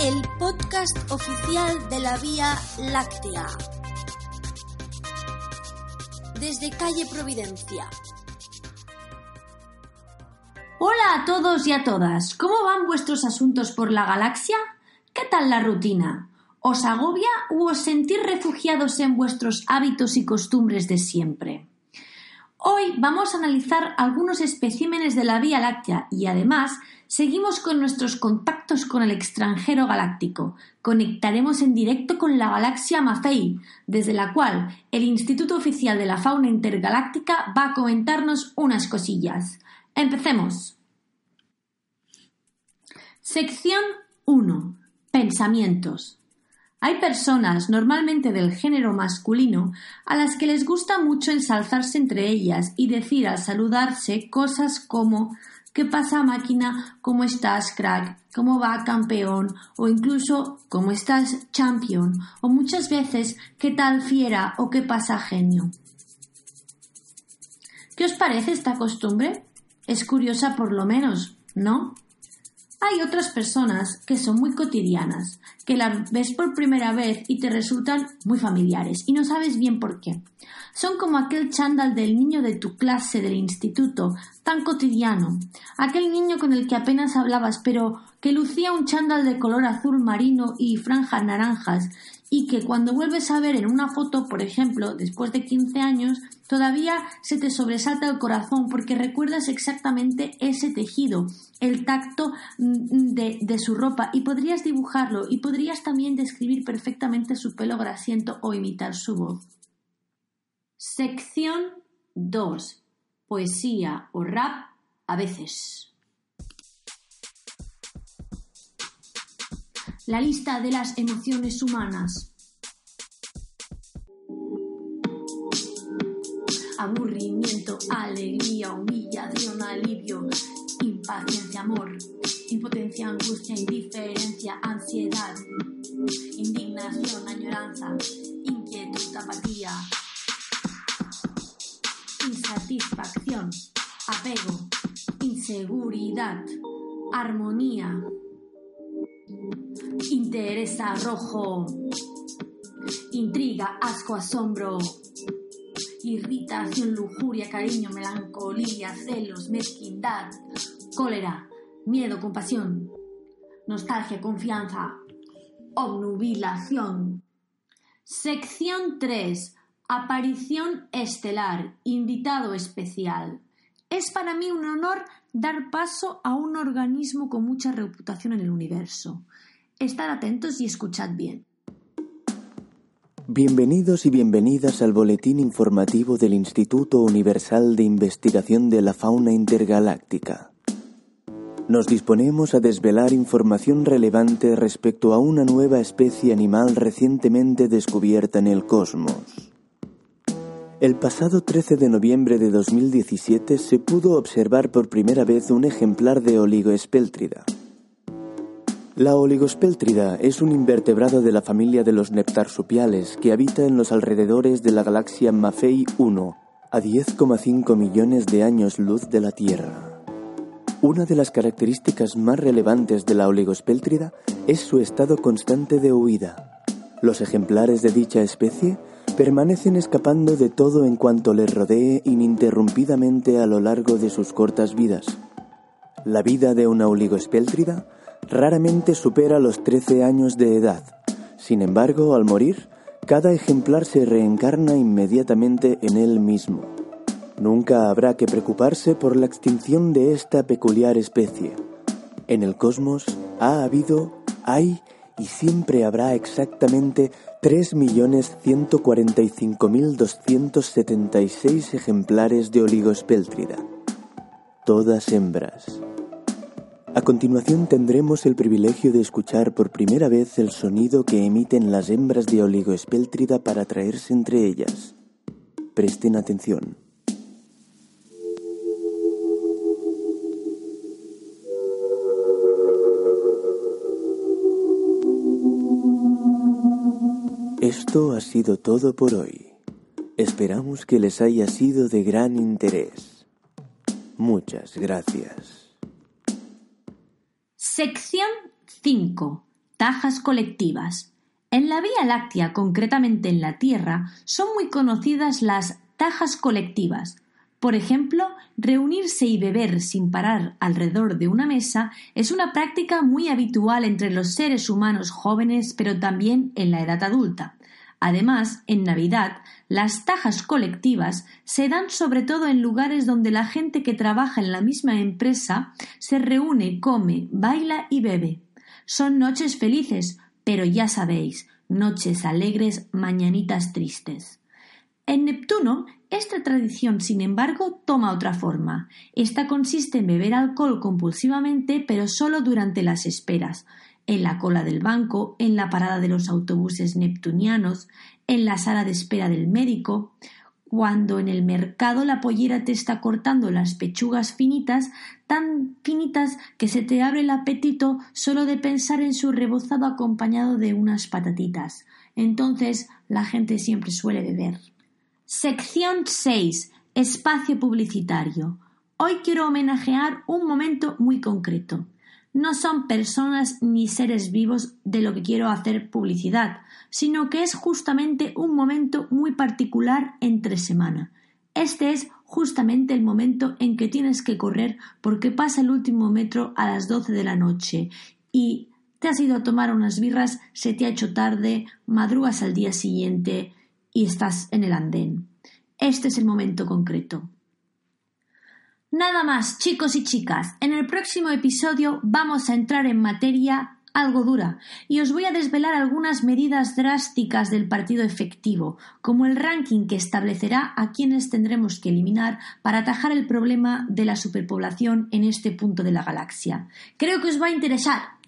el podcast oficial de la Vía Láctea. Desde calle Providencia. Hola a todos y a todas. ¿Cómo van vuestros asuntos por la galaxia? ¿Qué tal la rutina? ¿Os agobia u os sentís refugiados en vuestros hábitos y costumbres de siempre? Hoy vamos a analizar algunos especímenes de la Vía Láctea y además seguimos con nuestros contactos con el extranjero galáctico. Conectaremos en directo con la galaxia Maffei, desde la cual el Instituto Oficial de la Fauna Intergaláctica va a comentarnos unas cosillas. Empecemos. Sección 1. Pensamientos. Hay personas, normalmente del género masculino, a las que les gusta mucho ensalzarse entre ellas y decir al saludarse cosas como ¿Qué pasa máquina? ¿Cómo estás crack? ¿Cómo va campeón? O incluso ¿Cómo estás champion? O muchas veces ¿Qué tal fiera? o ¿Qué pasa genio? ¿Qué os parece esta costumbre? Es curiosa por lo menos, ¿no? Hay otras personas que son muy cotidianas, que las ves por primera vez y te resultan muy familiares y no sabes bien por qué. Son como aquel chándal del niño de tu clase del instituto, tan cotidiano, aquel niño con el que apenas hablabas, pero que lucía un chándal de color azul marino y franjas naranjas, y que cuando vuelves a ver en una foto, por ejemplo, después de 15 años, todavía se te sobresalta el corazón porque recuerdas exactamente ese tejido, el tacto mm, de, de, su ropa y podrías dibujarlo y podrías también describir perfectamente su pelo grasiento o imitar su voz. Sección 2. Poesía o rap a veces. La lista de las emociones humanas. Aburrimiento, alegría, humillación, alivio, impaciencia, amor, impotencia, angustia, indiferencia, ansiedad, indignación, añoranza, inquietud, apatía, insatisfacción, apego, inseguridad, armonía, interés arrojo, intriga, asco, asombro, irritación, lujuria, cariño, melancolía, celos, mezquindad, cólera, miedo, compasión, nostalgia, confianza, obnubilación. Sección 3. Aparición estelar, invitado especial. Es para mí un honor dar paso a un organismo con mucha reputación en el universo. Estar atentos y escuchad bien. Bienvenidos y bienvenidas al boletín informativo del Instituto Universal de Investigación de la Fauna Intergaláctica. Nos disponemos a desvelar información relevante respecto a una nueva especie animal recientemente descubierta en el cosmos. El pasado 13 de noviembre de 2017 se pudo observar por primera vez un ejemplar de Oligoespeltrida. La Oligospeltrida es un invertebrado de la familia de los neptarsupiales que habita en los alrededores de la galaxia Maffei 1, a 10,5 millones de años luz de la Tierra. Una de las características más relevantes de la Oligospeltrida es su estado constante de huida. Los ejemplares de dicha especie permanecen escapando de todo en cuanto les rodee ininterrumpidamente a lo largo de sus cortas vidas. La vida de una oligoespéltrida raramente supera los 13 años de edad. Sin embargo, al morir, cada ejemplar se reencarna inmediatamente en él mismo. Nunca habrá que preocuparse por la extinción de esta peculiar especie. En el cosmos ha habido, hay y siempre habrá exactamente 3.145.276 ejemplares de oligospéltrida, todas hembras. A continuación tendremos el privilegio de escuchar por primera vez el sonido que emiten las hembras de oligoespéltrida para atraerse entre ellas. Presten atención. Esto ha sido todo por hoy. Esperamos que les haya sido de gran interés. Muchas gracias. Sección 5. Tajas colectivas. En la Vía Láctea, concretamente en la Tierra, son muy conocidas las tajas colectivas. Por ejemplo, reunirse y beber sin parar alrededor de una mesa es una práctica muy habitual entre los seres humanos jóvenes, pero también en la edad adulta. Además, en Navidad, las tajas colectivas se dan sobre todo en lugares donde la gente que trabaja en la misma empresa se reúne, come, baila y bebe. Son noches felices, pero ya sabéis, noches alegres, mañanitas tristes. En Neptuno, esta tradición, sin embargo, toma otra forma. Esta consiste en beber alcohol compulsivamente, pero solo durante las esperas, en la cola del banco, en la parada de los autobuses neptunianos, en la sala de espera del médico, cuando en el mercado la pollera te está cortando las pechugas finitas, tan finitas que se te abre el apetito solo de pensar en su rebozado acompañado de unas patatitas. Entonces la gente siempre suele beber. Sección 6. Espacio publicitario. Hoy quiero homenajear un momento muy concreto no son personas ni seres vivos de lo que quiero hacer publicidad, sino que es justamente un momento muy particular entre semana. Este es justamente el momento en que tienes que correr porque pasa el último metro a las doce de la noche y te has ido a tomar unas birras, se te ha hecho tarde, madrugas al día siguiente y estás en el andén. Este es el momento concreto. Nada más, chicos y chicas. En el próximo episodio vamos a entrar en materia algo dura y os voy a desvelar algunas medidas drásticas del partido efectivo, como el ranking que establecerá a quienes tendremos que eliminar para atajar el problema de la superpoblación en este punto de la galaxia. Creo que os va a interesar.